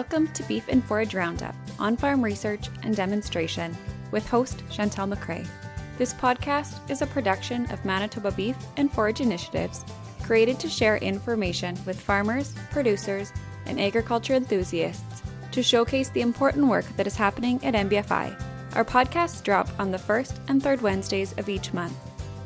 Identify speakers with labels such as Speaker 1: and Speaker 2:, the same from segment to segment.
Speaker 1: Welcome to Beef and Forage Roundup, on farm research and demonstration, with host Chantal McCrae. This podcast is a production of Manitoba Beef and Forage Initiatives, created to share information with farmers, producers, and agriculture enthusiasts to showcase the important work that is happening at MBFI. Our podcasts drop on the first and third Wednesdays of each month.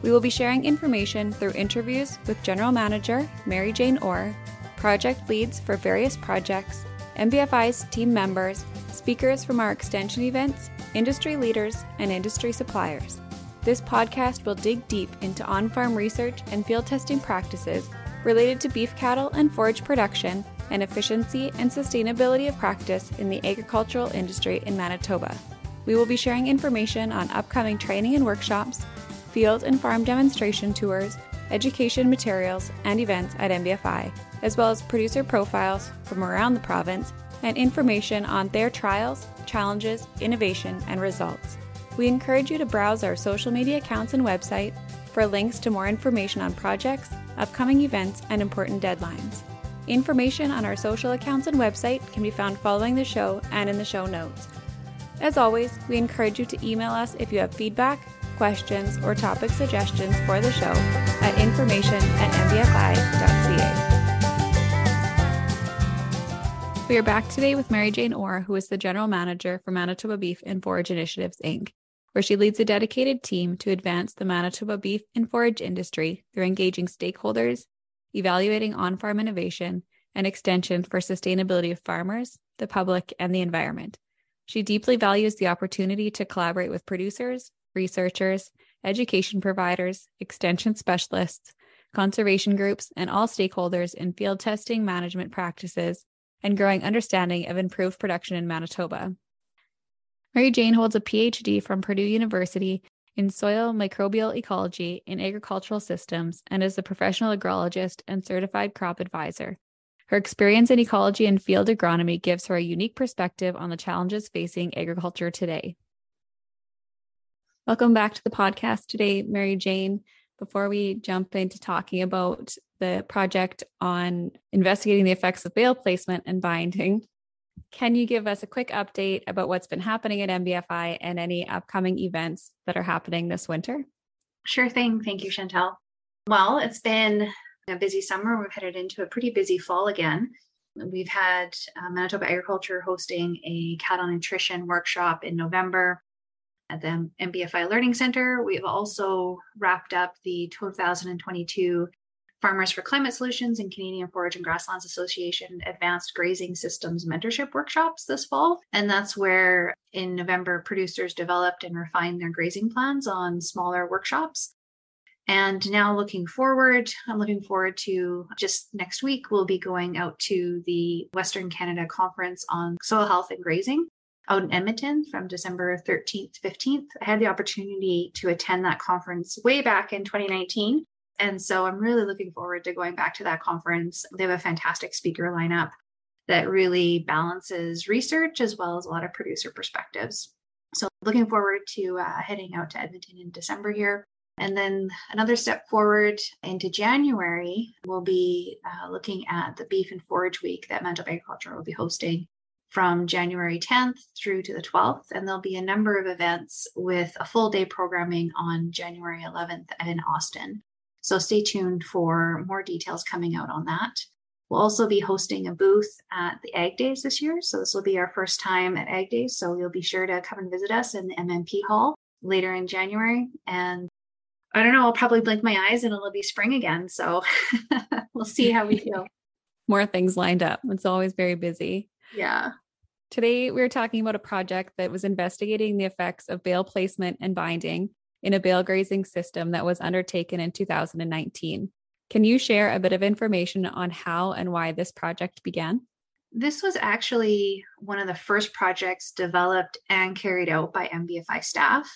Speaker 1: We will be sharing information through interviews with General Manager Mary Jane Orr, project leads for various projects, MBFI's team members, speakers from our extension events, industry leaders, and industry suppliers. This podcast will dig deep into on farm research and field testing practices related to beef cattle and forage production and efficiency and sustainability of practice in the agricultural industry in Manitoba. We will be sharing information on upcoming training and workshops, field and farm demonstration tours, education materials, and events at MBFI as well as producer profiles from around the province and information on their trials, challenges, innovation, and results. We encourage you to browse our social media accounts and website for links to more information on projects, upcoming events, and important deadlines. Information on our social accounts and website can be found following the show and in the show notes. As always, we encourage you to email us if you have feedback, questions, or topic suggestions for the show at information at mbfi.ca. We are back today with Mary Jane Orr, who is the General Manager for Manitoba Beef and Forage Initiatives, Inc., where she leads a dedicated team to advance the Manitoba beef and forage industry through engaging stakeholders, evaluating on farm innovation, and extension for sustainability of farmers, the public, and the environment. She deeply values the opportunity to collaborate with producers, researchers, education providers, extension specialists, conservation groups, and all stakeholders in field testing management practices and growing understanding of improved production in Manitoba. Mary Jane holds a PhD from Purdue University in soil microbial ecology in agricultural systems and is a professional agrologist and certified crop advisor. Her experience in ecology and field agronomy gives her a unique perspective on the challenges facing agriculture today. Welcome back to the podcast today, Mary Jane. Before we jump into talking about the project on investigating the effects of bale placement and binding. Can you give us a quick update about what's been happening at MBFI and any upcoming events that are happening this winter?
Speaker 2: Sure thing. Thank you, Chantal. Well, it's been a busy summer. We've headed into a pretty busy fall again. We've had uh, Manitoba Agriculture hosting a cattle nutrition workshop in November at the MBFI Learning Center. We've also wrapped up the 2022 Farmers for Climate Solutions and Canadian Forage and Grasslands Association Advanced Grazing Systems Mentorship Workshops this fall. And that's where in November, producers developed and refined their grazing plans on smaller workshops. And now looking forward, I'm looking forward to just next week, we'll be going out to the Western Canada Conference on Soil Health and Grazing out in Edmonton from December 13th, 15th. I had the opportunity to attend that conference way back in 2019 and so I'm really looking forward to going back to that conference. They have a fantastic speaker lineup that really balances research as well as a lot of producer perspectives. So looking forward to uh, heading out to Edmonton in December here. And then another step forward into January, we'll be uh, looking at the Beef and Forage Week that Manitoba Agriculture will be hosting from January 10th through to the 12th. And there'll be a number of events with a full day programming on January 11th in Austin. So stay tuned for more details coming out on that. We'll also be hosting a booth at the Ag Days this year. So this will be our first time at Ag Days. So you'll be sure to come and visit us in the MNP Hall later in January. And I don't know, I'll probably blink my eyes and it'll be spring again. So we'll see how we feel.
Speaker 1: More things lined up. It's always very busy.
Speaker 2: Yeah.
Speaker 1: Today, we we're talking about a project that was investigating the effects of bale placement and binding in a bale grazing system that was undertaken in 2019. Can you share a bit of information on how and why this project began?
Speaker 2: This was actually one of the first projects developed and carried out by MBFI staff.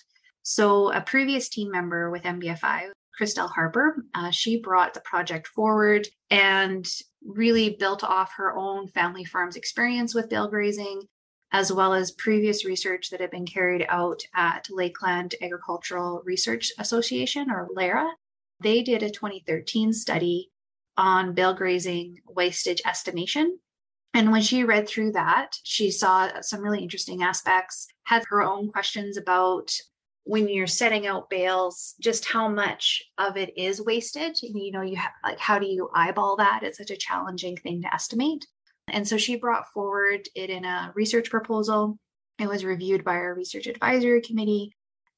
Speaker 2: So, a previous team member with MBFI, Christelle Harper, uh, she brought the project forward and really built off her own family farm's experience with bale grazing as well as previous research that had been carried out at Lakeland Agricultural Research Association, or LARA. They did a 2013 study on bale grazing wastage estimation. And when she read through that, she saw some really interesting aspects, had her own questions about when you're setting out bales, just how much of it is wasted. You know, you have like, how do you eyeball that? It's such a challenging thing to estimate. And so she brought forward it in a research proposal. It was reviewed by our research advisory committee.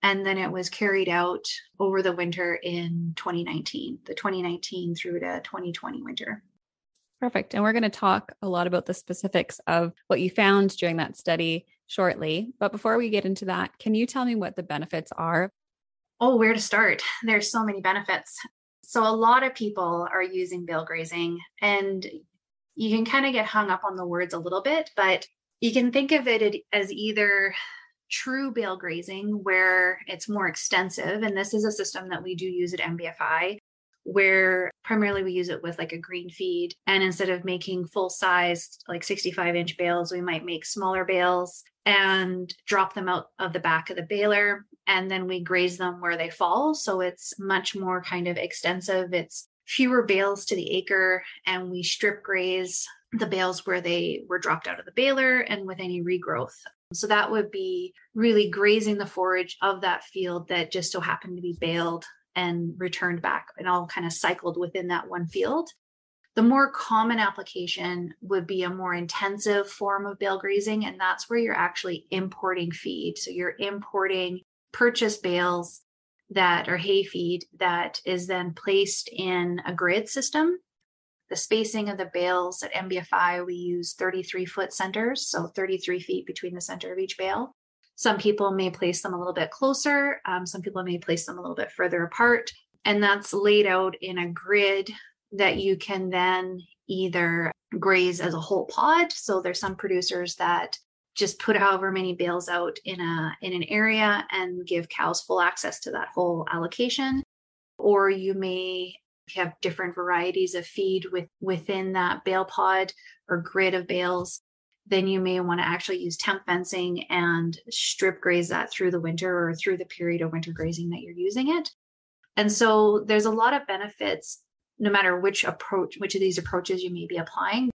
Speaker 2: And then it was carried out over the winter in 2019, the 2019 through to 2020 winter.
Speaker 1: Perfect. And we're going to talk a lot about the specifics of what you found during that study shortly. But before we get into that, can you tell me what the benefits are?
Speaker 2: Oh, where to start? There's so many benefits. So, a lot of people are using bale grazing, and you can kind of get hung up on the words a little bit, but you can think of it as either true bale grazing, where it's more extensive. And this is a system that we do use at MBFI, where primarily we use it with like a green feed. And instead of making full sized, like 65 inch bales, we might make smaller bales and drop them out of the back of the baler. And then we graze them where they fall. So it's much more kind of extensive. It's fewer bales to the acre, and we strip graze the bales where they were dropped out of the baler and with any regrowth. So that would be really grazing the forage of that field that just so happened to be baled and returned back and all kind of cycled within that one field. The more common application would be a more intensive form of bale grazing, and that's where you're actually importing feed. So you're importing purchased bales that are hay feed that is then placed in a grid system. The spacing of the bales at MBFI, we use 33 foot centers, so 33 feet between the center of each bale. Some people may place them a little bit closer, um, some people may place them a little bit further apart. And that's laid out in a grid that you can then either graze as a whole pod. So there's some producers that just put however many bales out in a in an area and give cows full access to that whole allocation. Or you may have different varieties of feed with within that bale pod or grid of bales. Then you may want to actually use temp fencing and strip graze that through the winter or through the period of winter grazing that you're using it. And so there's a lot of benefits no matter which approach which of these approaches you may be applying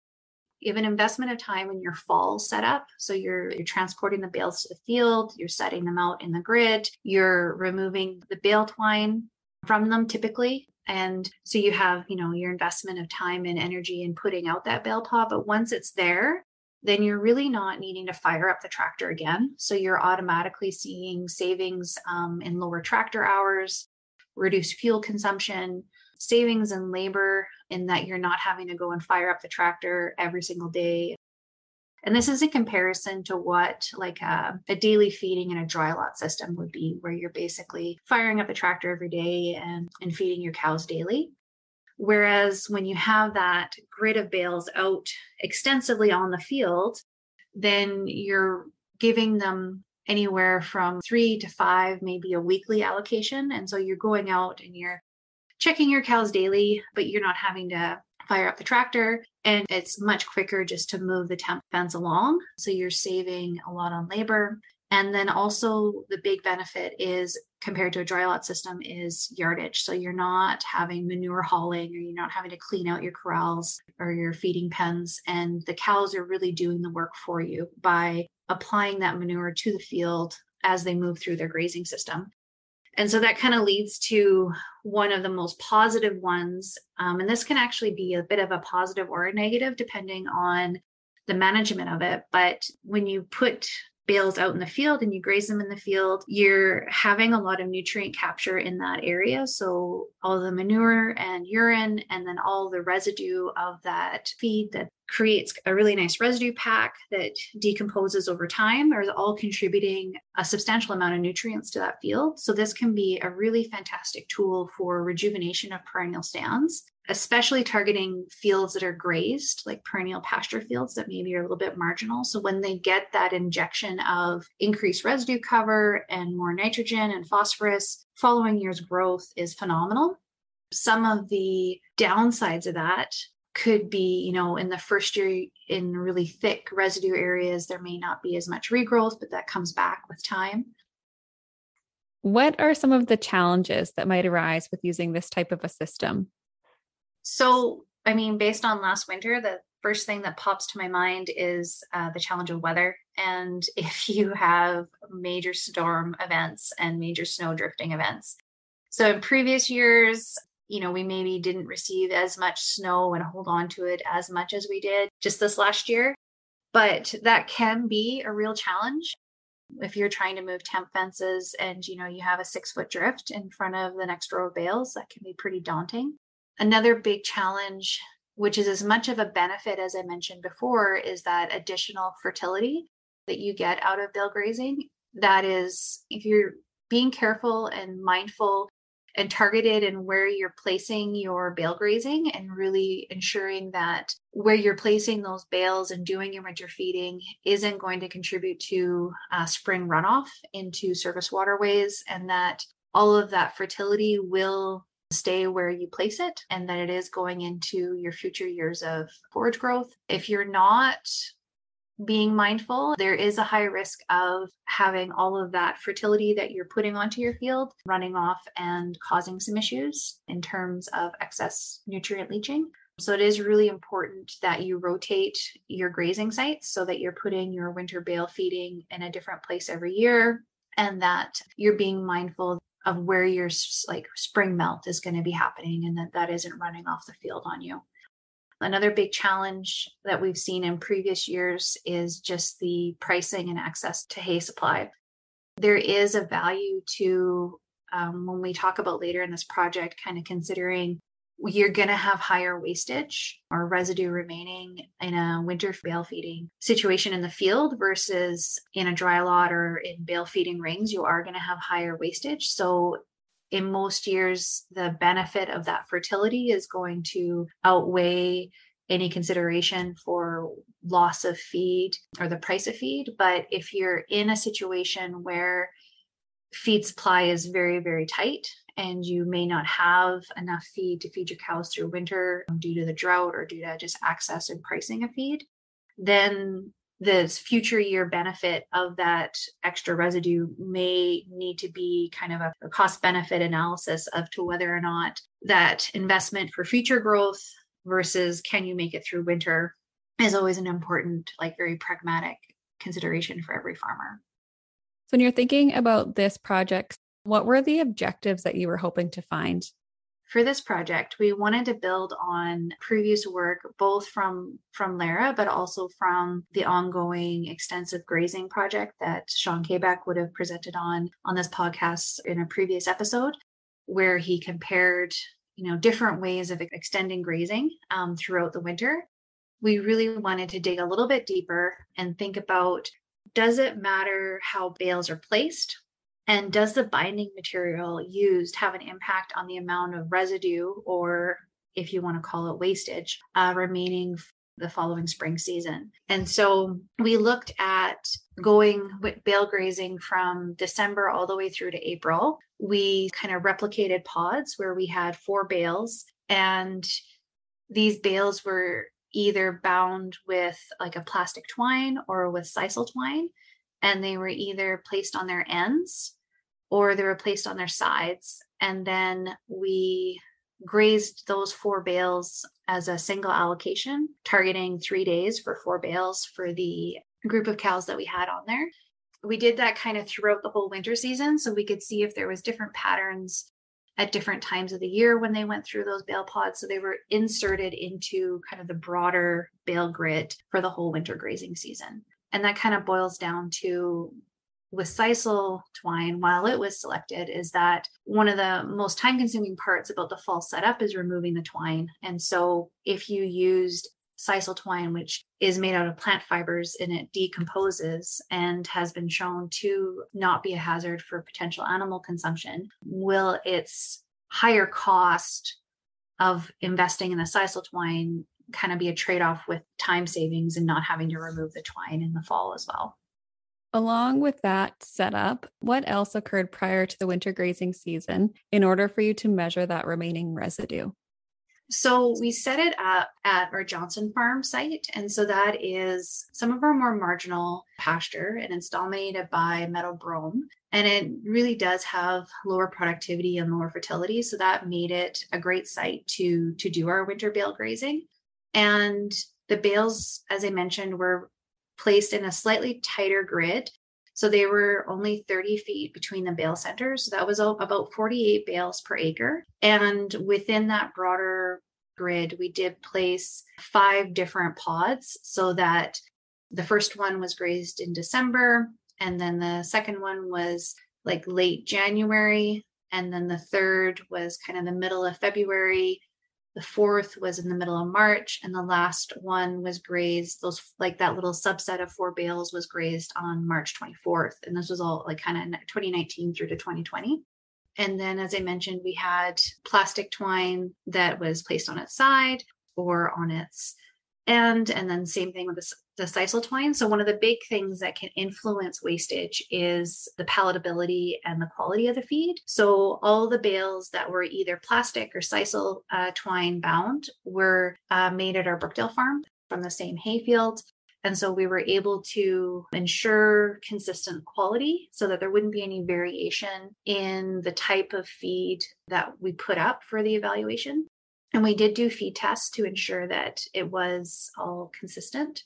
Speaker 2: you have an investment of time in your fall setup. So you're you're transporting the bales to the field, you're setting them out in the grid, you're removing the bale twine from them typically. And so you have, you know, your investment of time and energy in putting out that bale pod. But once it's there, then you're really not needing to fire up the tractor again. So you're automatically seeing savings um, in lower tractor hours, reduced fuel consumption, savings in labor in that you're not having to go and fire up the tractor every single day. And this is a comparison to what like a, a, daily feeding in a dry lot system would be, where you're basically firing up the tractor every day and, and feeding your cows daily. Whereas when you have that grid of bales out extensively on the field, then you're giving them anywhere from three to five, maybe a weekly allocation. And so you're going out and you're checking your cows daily, but you're not having to fire up the tractor. And it's much quicker just to move the temp fence along. So you're saving a lot on labor. And then also the big benefit is compared to a dry lot system is yardage. So you're not having manure hauling or you're not having to clean out your corrals or your feeding pens. And the cows are really doing the work for you by applying that manure to the field as they move through their grazing system. And so that kind of leads to one of the most positive ones. Um, and this can actually be a bit of a positive or a negative depending on the management of it. But when you put bales out in the field and you graze them in the field, you're having a lot of nutrient capture in that area. So all the manure and urine, and then all the residue of that feed that creates a really nice residue pack that decomposes over time are all contributing a substantial amount of nutrients to that field. So this can be a really fantastic tool for rejuvenation of perennial stands especially targeting fields that are grazed, like perennial pasture fields that maybe are a little bit marginal. So when they get that injection of increased residue cover and more nitrogen and phosphorus, following year's growth is phenomenal. Some of the downsides of that could be, you know, in the first year in really thick residue areas, there may not be as much regrowth, but that comes back with time.
Speaker 1: What are some of the challenges that might arise with using this type of a system?
Speaker 2: So, I mean, based on last winter, the first thing that pops to my mind is uh, the challenge of weather. And if you have major storm events and major snow drifting events. So in previous years, you know, we maybe didn't receive as much snow and hold on to it as much as we did just this last year. But that can be a real challenge if you're trying to move temp fences and you know you have a six foot drift in front of the next row of bales that can be pretty daunting another big challenge which is as much of a benefit as I mentioned before, is that additional fertility that you get out of bale grazing. That is, if you're being careful and mindful and targeted in where you're placing your bale grazing and really ensuring that where you're placing those bales and doing your winter feeding isn't going to contribute to uh, spring runoff into surface waterways and that all of that fertility will stay where you place it and that it is going into your future years of forage growth. If you're not being mindful, there is a high risk of having all of that fertility that you're putting onto your field running off and causing some issues in terms of excess nutrient leaching. So it is really important that you rotate your grazing sites so that you're putting your winter bale feeding in a different place every year and that you're being mindful of where your like spring melt is going to be happening and that that isn't running off the field on you. Another big challenge that we've seen in previous years is just the pricing and access to hay supply. There is a value to um, when we talk about later in this project, kind of considering you're going to have higher wastage or residue remaining in a winter bale feeding situation in the field versus in a dry lot or in bale feeding rings, you are going to have higher wastage. So, in most years, the benefit of that fertility is going to outweigh any consideration for loss of feed or the price of feed. But if you're in a situation where feed supply is very, very tight, and you may not have enough feed to feed your cows through winter um, due to the drought or due to just access and pricing of feed, then this future year benefit of that extra residue may need to be kind of a, a cost benefit analysis of to whether or not that investment for future growth versus can you make it through winter is always an important like very pragmatic consideration for every farmer.
Speaker 1: So when you're thinking about this project what were the objectives that you were hoping to find?
Speaker 2: For this project, we wanted to build on previous work, both from from Lara, but also from the ongoing extensive grazing project that Sean Kaybeck would have presented on on this podcast in a previous episode, where he compared you know different ways of extending grazing um, throughout the winter. We really wanted to dig a little bit deeper and think about does it matter how bales are placed and does the binding material used have an impact on the amount of residue, or if you want to call it wastage, uh, remaining the following spring season? And so we looked at going with bale grazing from December all the way through to April. We kind of replicated pods where we had four bales, and these bales were either bound with like a plastic twine or with sisal twine and they were either placed on their ends or they were placed on their sides. And then we grazed those four bales as a single allocation, targeting three days for four bales for the group of cows that we had on there. We did that kind of throughout the whole winter season so we could see if there was different patterns at different times of the year when they went through those bale pods. So they were inserted into kind of the broader bale grid for the whole winter grazing season. And that kind of boils down to with sisal twine, while it was selected, is that one of the most time consuming parts about the fall setup is removing the twine. And so if you used sisal twine, which is made out of plant fibers and it decomposes and has been shown to not be a hazard for potential animal consumption, will its higher cost of investing in the sisal twine kind of be a trade off with time savings and not having to remove the twine in the fall as well.
Speaker 1: Along with that setup, what else occurred prior to the winter grazing season in order for you to measure that remaining residue?
Speaker 2: So we set it up at our Johnson Farm site. And so that is some of our more marginal pasture and it's dominated by meadow brome. And it really does have lower productivity and lower fertility. So that made it a great site to, to do our winter bale grazing. And The bales, as I mentioned, were placed in a slightly tighter grid. So they were only 30 feet between the bale centers. So that was about 48 bales per acre. And within that broader grid, we did place five different pods so that the first one was grazed in December, and then the second one was like late January, and then the third was kind of the middle of February, the fourth was in the middle of March, and the last one was grazed. Those like that little subset of four bales was grazed on March 24th, and this was all like kind of 2019 through to 2020. And then, as I mentioned, we had plastic twine that was placed on its side or on its end, and then same thing with the, the sisal twine. So one of the big things that can influence wastage is the palatability and the quality of the feed. So all the bales that were either plastic or sisal uh, twine bound were uh, made at our Brookdale farm from the same hayfield. And so we were able to ensure consistent quality so that there wouldn't be any variation in the type of feed that we put up for the evaluation. And we did do feed tests to ensure that it was all consistent.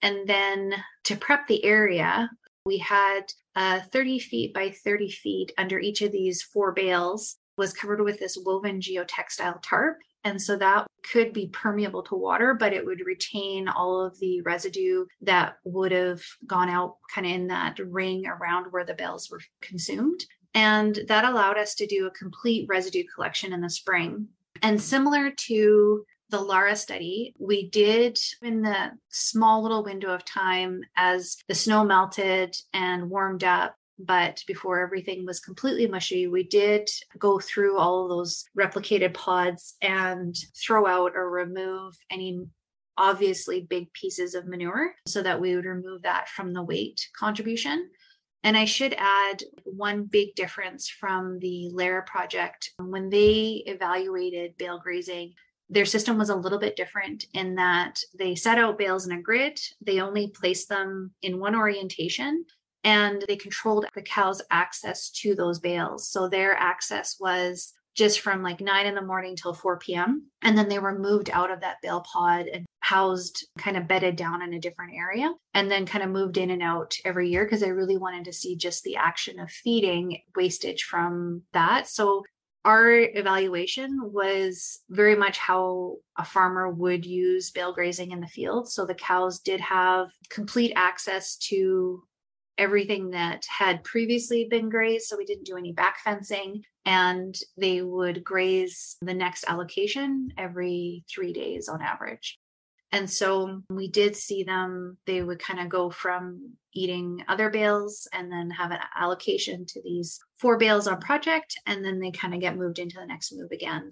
Speaker 2: And then to prep the area, we had uh, 30 feet by 30 feet under each of these four bales was covered with this woven geotextile tarp. And so that could be permeable to water, but it would retain all of the residue that would have gone out kind of in that ring around where the bales were consumed. And that allowed us to do a complete residue collection in the spring. And similar to the Lara study, we did in the small little window of time as the snow melted and warmed up. But before everything was completely mushy, we did go through all of those replicated pods and throw out or remove any obviously big pieces of manure so that we would remove that from the weight contribution. And I should add one big difference from the Lara project. When they evaluated bale grazing, their system was a little bit different in that they set out bales in a grid. They only placed them in one orientation and they controlled the cows' access to those bales. So their access was just from like nine in the morning till 4 p.m. And then they were moved out of that bale pod and housed, kind of bedded down in a different area, and then kind of moved in and out every year because I really wanted to see just the action of feeding wastage from that. So our evaluation was very much how a farmer would use bale grazing in the field. So the cows did have complete access to everything that had previously been grazed. So we didn't do any back fencing and they would graze the next allocation every three days on average. And so we did see them, they would kind of go from eating other bales and then have an allocation to these four bales on project. And then they kind of get moved into the next move again.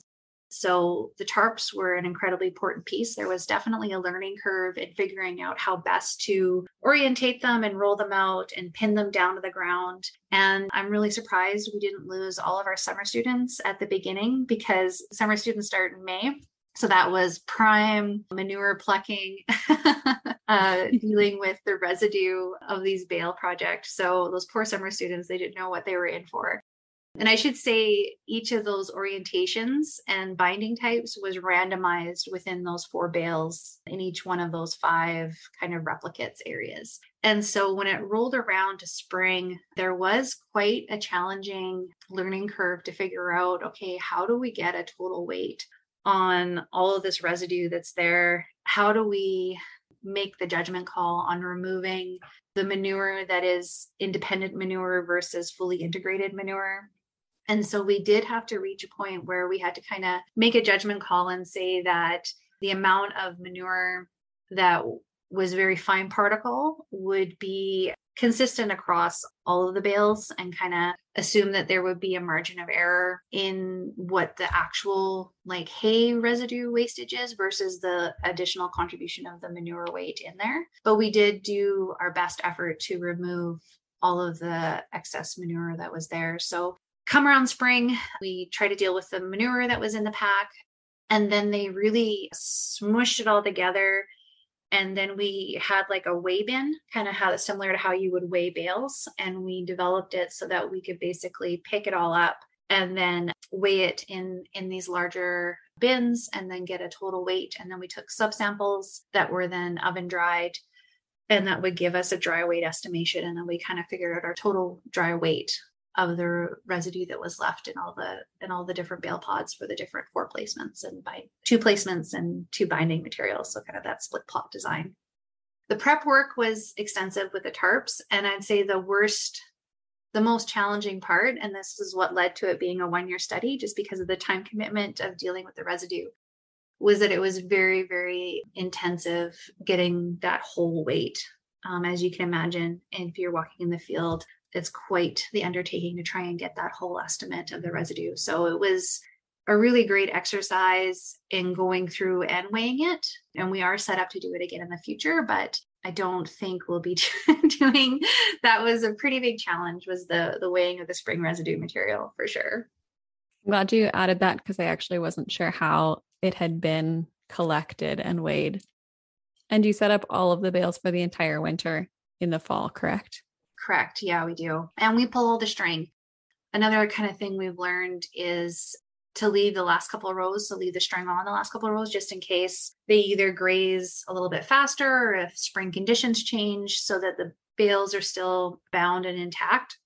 Speaker 2: So the tarps were an incredibly important piece. There was definitely a learning curve in figuring out how best to orientate them and roll them out and pin them down to the ground. And I'm really surprised we didn't lose all of our summer students at the beginning because summer students start in May. So that was prime manure plucking, uh, dealing with the residue of these bale projects. So those poor summer students, they didn't know what they were in for. And I should say each of those orientations and binding types was randomized within those four bales in each one of those five kind of replicates areas. And so when it rolled around to spring, there was quite a challenging learning curve to figure out okay, how do we get a total weight on all of this residue that's there. How do we make the judgment call on removing the manure that is independent manure versus fully integrated manure? And so we did have to reach a point where we had to kind of make a judgment call and say that the amount of manure that was very fine particle would be consistent across all of the bales and kind of assume that there would be a margin of error in what the actual like hay residue wastage is versus the additional contribution of the manure weight in there. But we did do our best effort to remove all of the excess manure that was there. So come around spring, we try to deal with the manure that was in the pack. And then they really smushed it all together and then we had like a weigh bin kind of how similar to how you would weigh bales and we developed it so that we could basically pick it all up and then weigh it in in these larger bins and then get a total weight. And then we took subsamples that were then oven dried and that would give us a dry weight estimation. And then we kind of figured out our total dry weight of the residue that was left in all the in all the different bale pods for the different four placements and by two placements and two binding materials so kind of that split plot design. The prep work was extensive with the tarps and i'd say the worst the most challenging part and this is what led to it being a one year study just because of the time commitment of dealing with the residue was that it was very very intensive getting that whole weight. Um, as you can imagine if you're walking in the field it's quite the undertaking to try and get that whole estimate of the residue. So it was a really great exercise in going through and weighing it. And we are set up to do it again in the future, but I don't think we'll be doing that was a pretty big challenge was the the weighing of the spring residue material for sure.
Speaker 1: I'm glad you added that because I actually wasn't sure how it had been collected and weighed. And you set up all of the bales for the entire winter in the fall, correct?
Speaker 2: Correct. Yeah, we do. And we pull the string. Another kind of thing we've learned is to leave the last couple of rows, so leave the string on the last couple of rows just in case they either graze a little bit faster or if spring conditions change so that the bales are still bound and intact.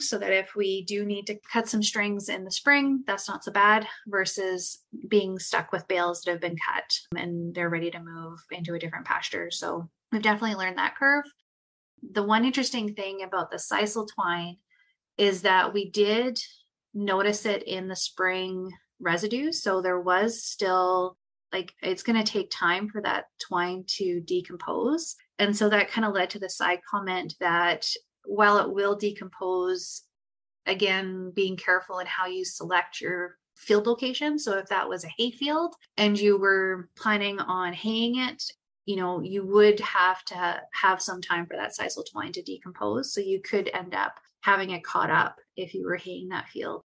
Speaker 2: So that if we do need to cut some strings in the spring, that's not so bad versus being stuck with bales that have been cut and they're ready to move into a different pasture. So we've definitely learned that curve the one interesting thing about the sisal twine is that we did notice it in the spring residue. So there was still like it's going to take time for that twine to decompose. And so that kind of led to the side comment that while it will decompose, again, being careful in how you select your field location. So if that was a hay field and you were planning on haying it you know, you would have to have some time for that sisal twine to decompose. So you could end up having it caught up if you were haying that field.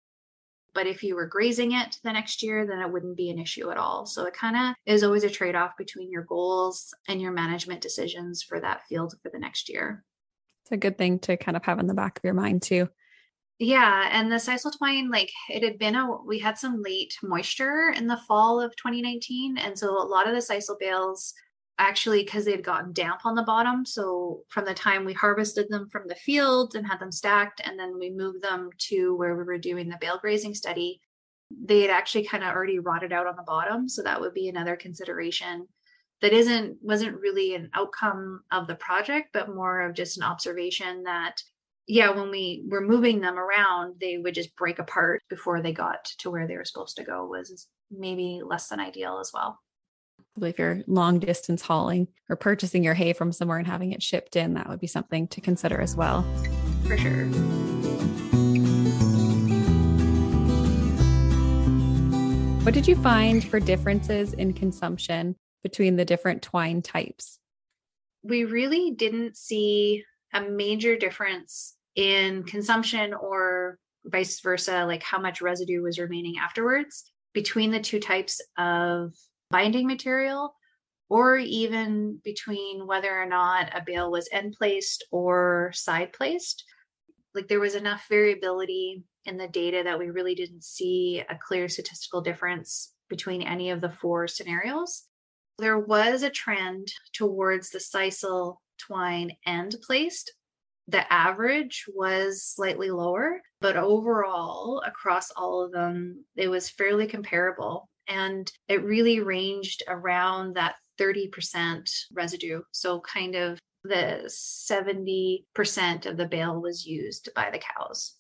Speaker 2: But if you were grazing it the next year, then it wouldn't be an issue at all. So it kind of is always a trade off between your goals and your management decisions for that field for the next year.
Speaker 1: It's a good thing to kind of have in the back of your mind too.
Speaker 2: Yeah, and the sisal twine, like it had been a we had some late moisture in the fall of 2019, and so a lot of the sisal bales actually because they had gotten damp on the bottom. So from the time we harvested them from the field and had them stacked, and then we moved them to where we were doing the bale grazing study, they had actually kind of already rotted out on the bottom. So that would be another consideration that isn't wasn't really an outcome of the project, but more of just an observation that yeah, when we were moving them around, they would just break apart before they got to where they were supposed to go was maybe less than ideal as well
Speaker 1: if you're long distance hauling or purchasing your hay from somewhere and having it shipped in, that would be something to consider as well.
Speaker 2: For sure.
Speaker 1: What did you find for differences in consumption between the different twine types?
Speaker 2: We really didn't see a major difference in consumption or vice versa, like how much residue was remaining afterwards between the two types of binding material or even between whether or not a bale was end placed or side placed. Like there was enough variability in the data that we really didn't see a clear statistical difference between any of the four scenarios. There was a trend towards the sisal twine end placed. The average was slightly lower, but overall, across all of them, it was fairly comparable and it really ranged around that 30% residue. So, kind of the 70% of the bale was used by the cows.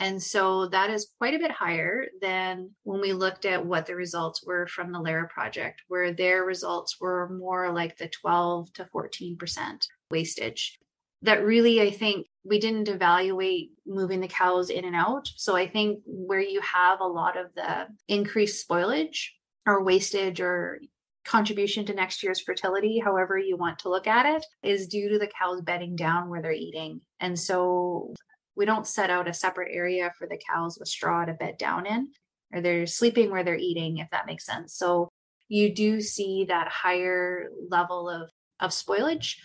Speaker 2: And so that is quite a bit higher than when we looked at what the results were from the Lara project, where their results were more like the 12 to 14% wastage that really I think we didn't evaluate moving the cows in and out. So I think where you have a lot of the increased spoilage or wastage or contribution to next year's fertility, however you want to look at it, is due to the cows bedding down where they're eating. And so we don't set out a separate area for the cows with straw to bed down in, or they're sleeping where they're eating, if that makes sense. So you do see that higher level of, of spoilage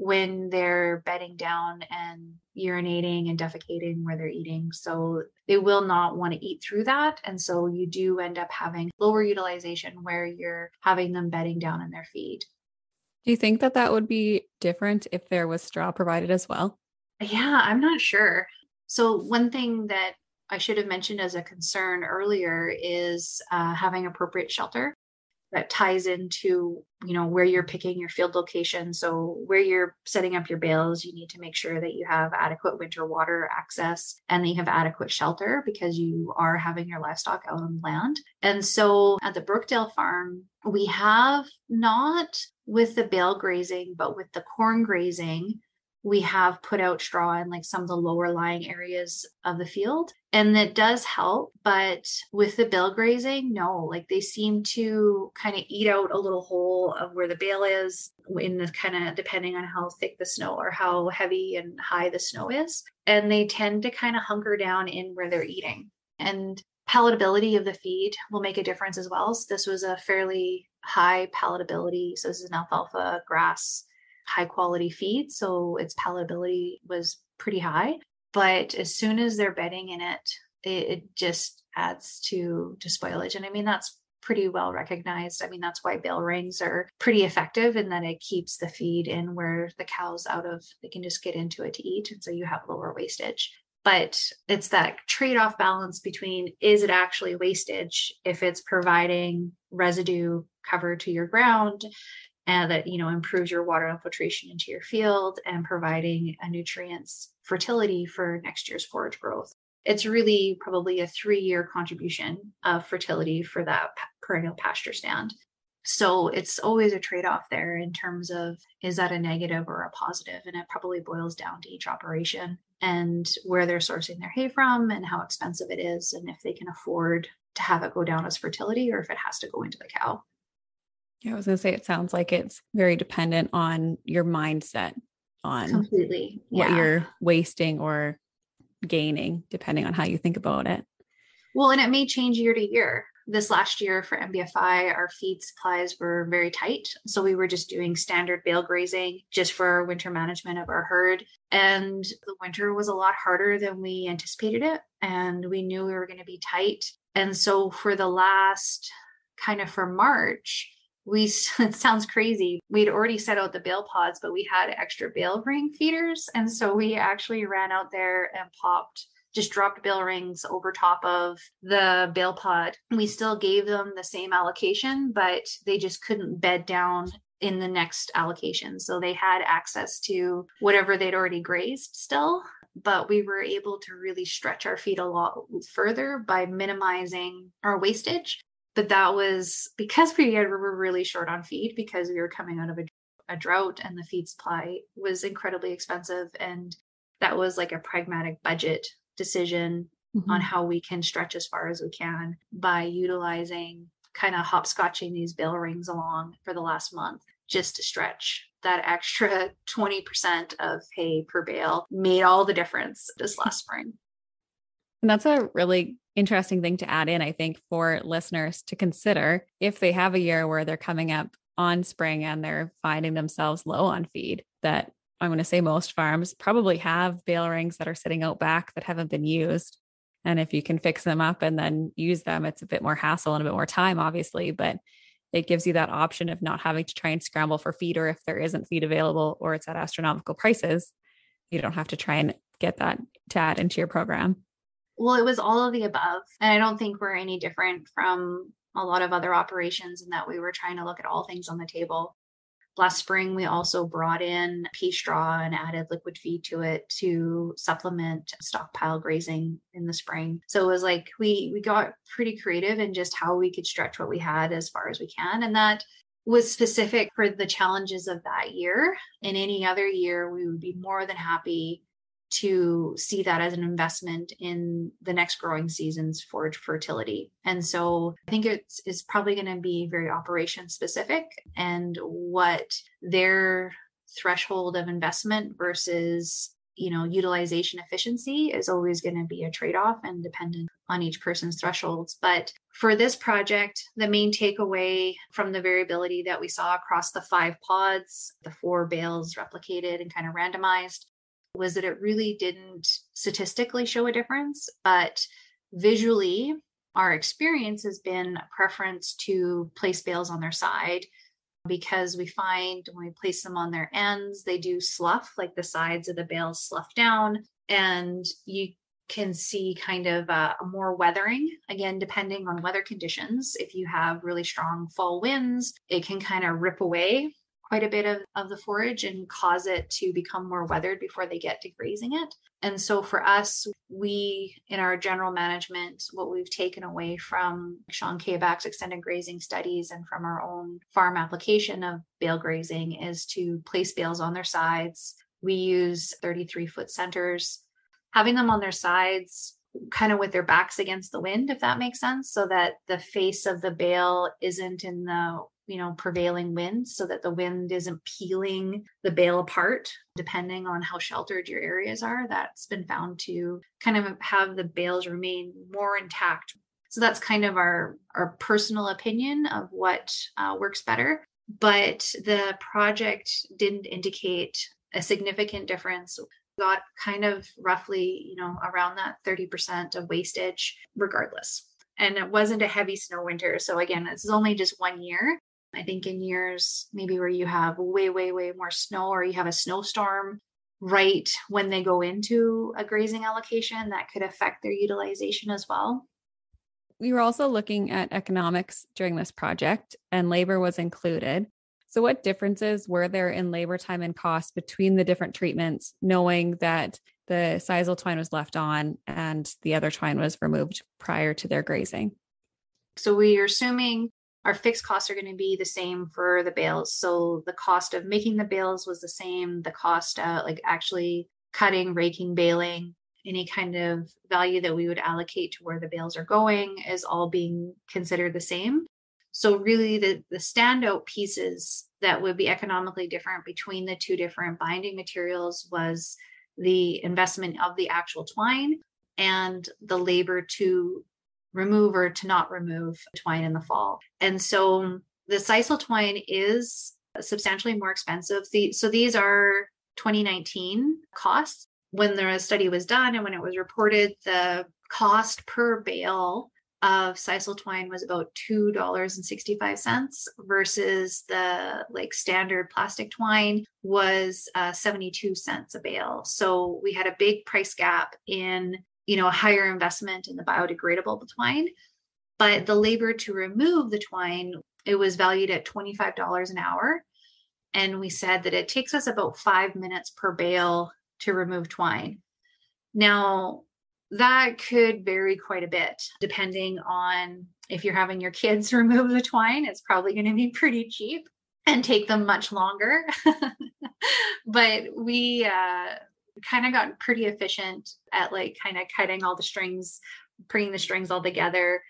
Speaker 2: when they're bedding down and urinating and defecating where they're eating. So they will not want to eat through that. And so you do end up having lower utilization where you're having them bedding down in their feed.
Speaker 1: Do you think that that would be different if there was straw provided as well?
Speaker 2: Yeah, I'm not sure. So, one thing that I should have mentioned as a concern earlier is uh, having appropriate shelter that ties into you know where you're picking your field location. So where you're setting up your bales you need to make sure that you have adequate winter water access and that you have adequate shelter because you are having your livestock out on land. And so at the brookdale farm we have not with the bale grazing but with the corn grazing we have put out straw in like some of the lower lying areas of the field and it does help but with the bale grazing no like they seem to kind of eat out a little hole of where the bale is in the kind of depending on how thick the snow or how heavy and high the snow is and they tend to kind of hunker down in where they're eating. And palatability of the feed will make a difference as well. So this was a fairly high palatability so this is an alfalfa grass high quality feed, so its palatability was pretty high. But as soon as they're bedding in it, it, it just adds to to spoilage. And I mean that's pretty well recognized. I mean, that's why bale rings are pretty effective in that it keeps the feed in where the cows out of, they can just get into it to eat. And so you have lower wastage. But it's that trade off balance between is it actually wastage if it's providing residue cover to your ground and that you know improves your water infiltration into your field and providing a nutrients fertility for next year's forage growth. It's really probably a three year contribution of fertility for that perennial pasture stand. So it's always a trade off there in terms of is that a negative or a positive? And it probably boils down to each operation and where they're sourcing their hay from and how expensive it is and if they can afford to have it go down as fertility or if it has to go into the cow
Speaker 1: yeah, I was going to say it sounds like it's very dependent on your mindset on
Speaker 2: completely
Speaker 1: yeah. what you're wasting or gaining, depending on how you think about it.
Speaker 2: Well, and it may change year to year. This last year for MBFI, our feed supplies were very tight. So we were just doing standard bale grazing just for winter management of our herd. And the winter was a lot harder than we anticipated it. And we knew we were going to be tight. And so for the last kind of for March, we it sounds crazy. We'd already set out the bale pods but we had extra bale ring feeders. And so we actually ran out there and popped just dropped bale rings over top of the bale pod. We still gave them the same allocation but they just couldn't bed down in the next allocation. So they had access to whatever they'd already grazed still but we were able to really stretch our feed a lot further by minimizing our wastage but that was because we were really short on feed because we were coming out of a, a drought and the feed supply was incredibly expensive and that was like a pragmatic budget decision mm-hmm. on how we can stretch as far as we can by utilizing kind of hopscotching these bale rings along for the last month just to stretch that extra 20% of hay per bale made all the difference this last spring.
Speaker 1: And that's a really interesting thing to add in, I think, for listeners to consider if they have a year where they're coming up on spring and they're finding themselves low on feed, that I'm going to say most farms probably have bale rings that are sitting out back that haven't been used. And if you can fix them up and then use them, it's a bit more hassle and a bit more time, obviously, but it gives you that option of not having to try and scramble for feed or if there isn't feed available or it's at astronomical prices. You don't have to try and get that to add into your program.
Speaker 2: Well, it was all of the above. And I don't think we're any different from a lot of other operations in that we were trying to look at all things on the table. Last spring, we also brought in pea straw and added liquid feed to it to supplement stockpile grazing in the spring. So it was like we we got pretty creative in just how we could stretch what we had as far as we can. And that was specific for the challenges of that year. In any other year, we would be more than happy to see that as an investment in the next growing season's forage fertility. And so I think it's, it's probably going to be very operation specific and what their threshold of investment versus you know utilization efficiency is always going to be a trade-off and dependent on each person's thresholds. But for this project, the main takeaway from the variability that we saw across the five pods, the four bales replicated and kind of randomized, was that it really didn't statistically show a difference, but visually, our experience has been a preference to place bales on their side because we find when we place them on their ends, they do slough, like the sides of the bales slough down. And you can see kind of a, a, more weathering again depending on weather conditions if you have really strong fall winds it can kind of rip away quite a bit of, of the forage and cause it to become more weathered before they get to grazing it. And so for us, we in our general management, what we've taken away from Shawn Cabak's extended grazing studies and from our own farm application of bale grazing is to place bales on their sides. We use 33 foot centers, having them on their sides kind of with their backs against the wind, if that makes sense, so that the face of the bale isn't in the you know prevailing winds so that the wind isn't peeling the bale apart depending on how sheltered your areas are that's been found to kind of have the bales remain more intact. So that's kind of our our personal opinion of what uh, works better. But the project didn't indicate a significant difference. Got kind of roughly you know around that 30% of wastage regardless. And it wasn't a heavy snow winter. So again this is only just one year I think in years maybe where you have way, way, way more snow or you have a snowstorm right when they go into a grazing allocation, that could affect their utilization as well.
Speaker 1: We were also looking at economics during this project, and labor was included. So, what differences were there in labor time and cost between the different treatments, knowing that the sisal twine was left on and the other twine was removed prior to their grazing?
Speaker 2: So, we are assuming our fixed costs are going to be the same for the bales. So the cost of making the bales was the same. The cost, uh, like actually cutting, raking, baling, any kind of value that we would allocate to where the bales are going is all being considered the same. So really, the the standout pieces that would be economically different between the two different binding materials was the investment of the actual twine and the labor to remove or to not remove twine in the fall. And so the sisal twine is substantially more expensive. The, so these are 2019 costs. When the study was done and when it was reported, the cost per bale of sisal twine was about two dollars and sixty five cents versus the like standard plastic twine was uh, seventy two cents a bale. So we had a big price gap in you know, a higher investment in the biodegradable twine. But the labor to remove the twine, it was valued at $25 an hour. And we said that it takes us about five minutes per bale to remove twine. Now, that could vary quite a bit depending on if you're having your kids remove the twine, it's probably going to be pretty cheap and take them much longer. but we uh, kind of gotten pretty efficient at like kind of cutting all the strings, bringing the strings all together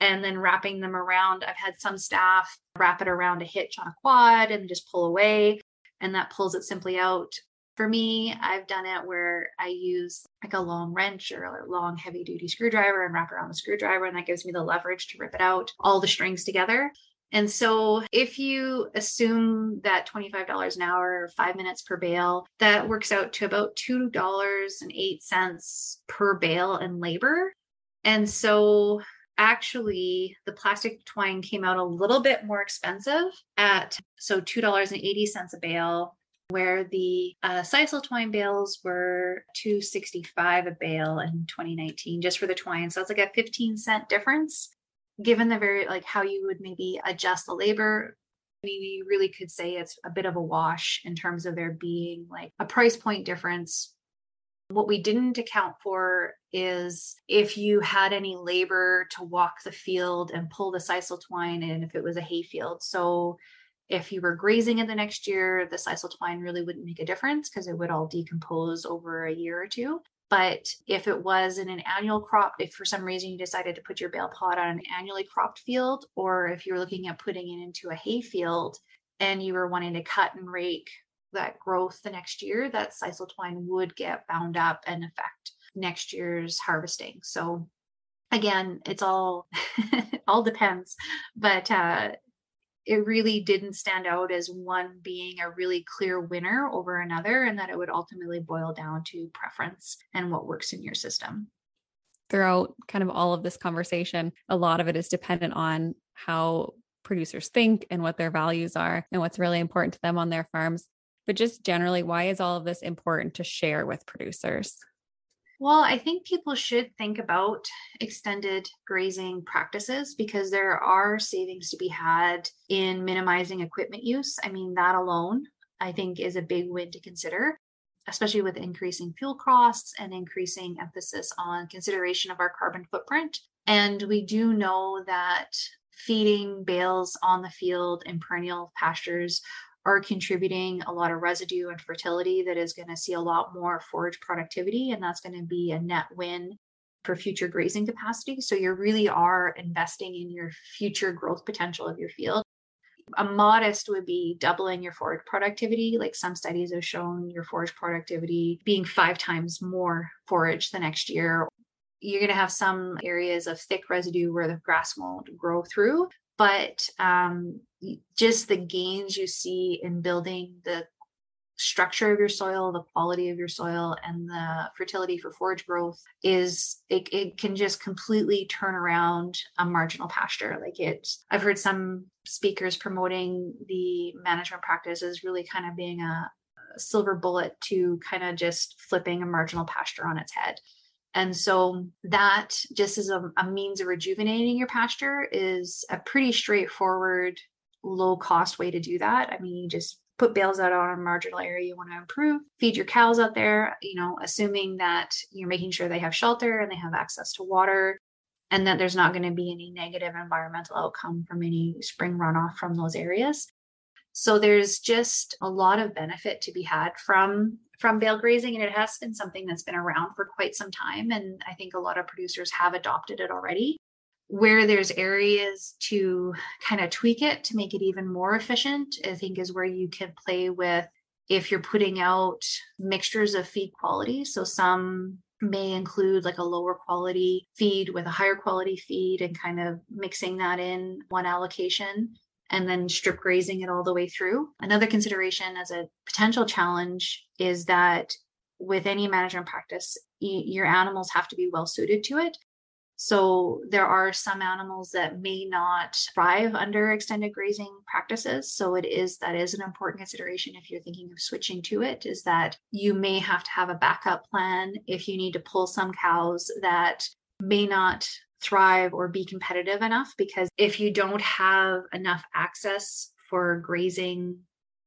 Speaker 2: and then wrapping them around. I've had some staff wrap it around a hitch on a quad and just pull away, and that pulls it simply out. For me, I've done it where I use like a long wrench or a long heavy duty screwdriver and wrap around the screwdriver, and that gives me the leverage to rip it out, all the strings together. And so if you assume that $25 an hour, five minutes per bale, that works out to about $2.08 per bale in labor. And so actually the plastic twine came out a little bit more expensive at so $2.80 a bale where the uh, sisal twine bales were 265 a bale in 2019 just for the twine so it's like a 15 cent difference given the very like how you would maybe adjust the labor I mean, you really could say it's a bit of a wash in terms of there being like a price point difference. What we didn't account for is if you had any labor to walk the field and pull the sisal twine and if it was a hay field. So if you were grazing in the next year, the sisal twine really wouldn't make a difference because it would all decompose over a year or two. But if it was in an annual crop, if for some reason you decided to put your bale pod on an annually cropped field, or if you're looking at putting it into a hay field and you were wanting to cut and rake that growth the next year, that sisal twine would get bound up and affect next year's harvesting. So again, it's all all depends, but uh, it really didn't stand out as one being a really clear winner over another, and that it would ultimately boil down to preference and what works in your system.
Speaker 1: Throughout kind of all of this conversation, a lot of it is dependent on how producers think and what their values are and what's really important to them on their farms. But just generally, why is all of this important to share with producers?
Speaker 2: Well, I think people should think about extended grazing practices because there are savings to be had in minimizing equipment use. I mean, that alone, I think, is a big win to consider, especially with increasing fuel costs and increasing emphasis on consideration of our carbon footprint. And we do know that feeding bales on the field in perennial pastures are contributing a lot of residue and fertility that is going to see a lot more forage productivity and that's going to be a net win for future grazing capacity. So you really are investing in your future growth potential of your field. A modest would be doubling your forage productivity like some studies have shown your forage productivity being five times more forage the next year. You're going to have some areas of thick residue where the grass won't grow through but um, just the gains you see in building the structure of your soil, the quality of your soil, and the fertility for forage growth is it, it can just completely turn around a marginal pasture. Like it, I've heard some speakers promoting the management practice as really kind of being a, silver bullet to kind of just flipping a marginal pasture on its head. And so that just as a, a, means of rejuvenating your pasture is a pretty straightforward, low cost way to do that. I mean, you just put bales out on a marginal area you want to improve, feed your cows out there, you know, assuming that you're making sure they have shelter and they have access to water and that there's not going to be any negative environmental outcome from any spring runoff from those areas. So there's just a lot of benefit to be had from from bale grazing and it has been something that's been around for quite some time and I think a lot of producers have adopted it already. Where there's areas to kind of tweak it to make it even more efficient, I think is where you can play with if you're putting out mixtures of feed quality. So some may include like a lower quality feed with a higher quality feed and kind of mixing that in one allocation and then strip grazing it all the way through. Another consideration as a potential challenge is that with any management practice, your animals have to be well suited to it. So there are some animals that may not thrive under extended grazing practices. So it is that is an important consideration if you're thinking of switching to it is that you may have to have a backup plan if you need to pull some cows that may not thrive or be competitive enough because if you don't have enough access for grazing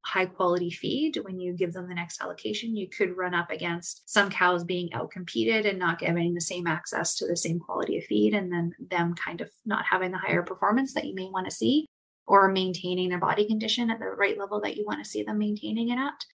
Speaker 2: high quality feed when you give them the next allocation you could run up against some cows being outcompeted and not getting the same access to the same quality of feed and then them kind of not having the higher performance that you may want to see or maintaining their body condition at the right level that you want to see them maintaining it at.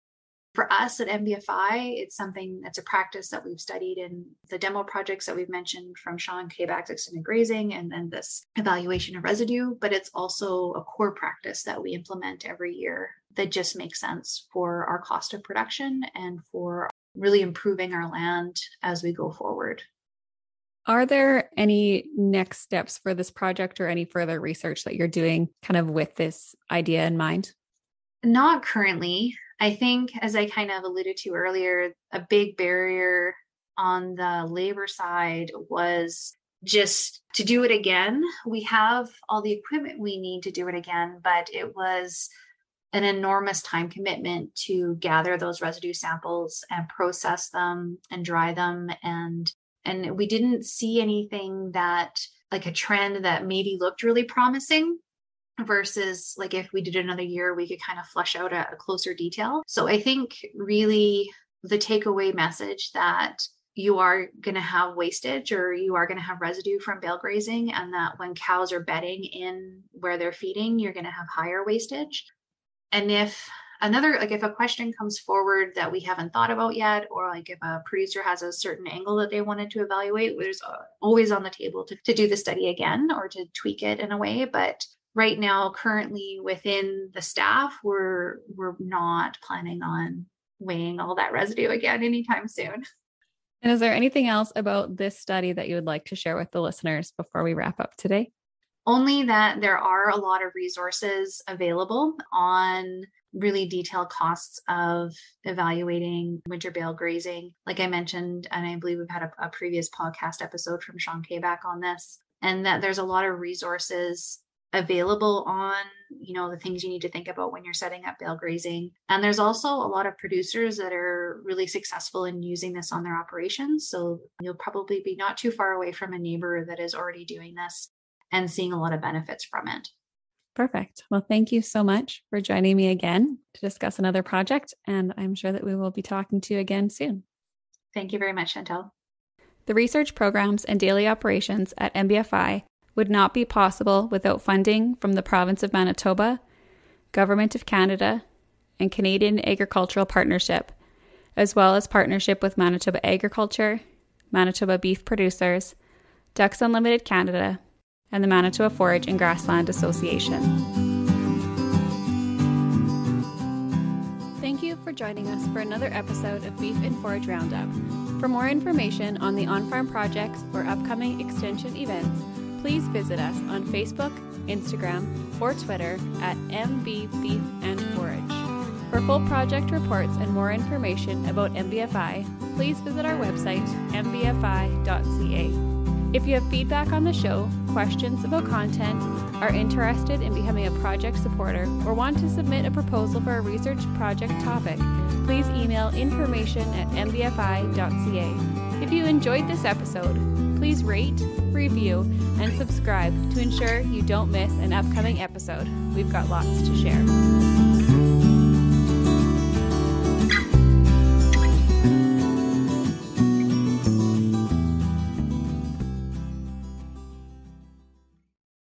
Speaker 2: For us at MBFI, it's something that's a practice that we've studied in the demo projects that we've mentioned from Shawn Cabak's extended grazing and then this evaluation of residue, but it's also a core practice that we implement every year that just makes sense for our cost of production and for really improving our land as we go forward.
Speaker 1: Are there any next steps for this project or any further research that you're doing kind of with this idea in mind?
Speaker 2: Not currently. I think, as I kind of alluded to earlier, a big barrier on the labor side was just to do it again. We have all the equipment we need to do it again, but it was an enormous time commitment to gather those residue samples and process them and dry them. And and we didn't see anything that like a trend that maybe looked really promising versus like if we did another year we could kind of flush out a, a closer detail. So i think really the takeaway message that you are going to have wastage or you are going to have residue from bale grazing and that when cows are bedding in where they're feeding you're going to have higher wastage and if another like if a question comes forward that we haven't thought about yet or like if a producer has a certain angle that they wanted to evaluate there's uh, always on the table to, to do the study again or to tweak it in a way but right now currently within the staff we're we're not planning on weighing all that residue again anytime soon
Speaker 1: And is there anything else about this study that you would like to share with the listeners before we wrap up today?
Speaker 2: Only that there are a lot of resources available on really detailed costs of evaluating winter bale grazing. Like I mentioned, and I believe we've had a, a previous podcast episode from Shawn Cabak on this, and that there's a lot of resources available on you know the things you need to think about when you're setting up bale grazing. And there's also a lot of producers that are really successful in using this on their operations. So you'll probably be not too far away from a neighbor that is already doing this and seeing a lot of benefits from it.
Speaker 1: Perfect. Well thank you so much for joining me again to discuss another project and i'm sure that we will be talking to you again soon.
Speaker 2: Thank you very much chantel
Speaker 1: the research programs and daily operations at mbfi would not be possible without funding from the Province of Manitoba, Government of Canada, and Canadian Agricultural Partnership, as well as partnership with Manitoba Agriculture, Manitoba Beef Producers, Ducks Unlimited Canada, and the Manitoba Forage and Grassland Association. Thank you for joining us for another episode of Beef and Forage Roundup. For more information on the on farm projects or upcoming extension events, please visit us on Facebook, Instagram, or Twitter at MB Beef and Forage. For full project reports and more information about MBFI, please visit our website, mbfi.ca. If you have feedback on the show, questions about content, are interested in becoming a project supporter, or want to submit a proposal for a research project topic, please email information at mbfi.ca. If you enjoyed this episode, please rate, review, and subscribe to ensure you don't miss an upcoming episode. We've got lots to share.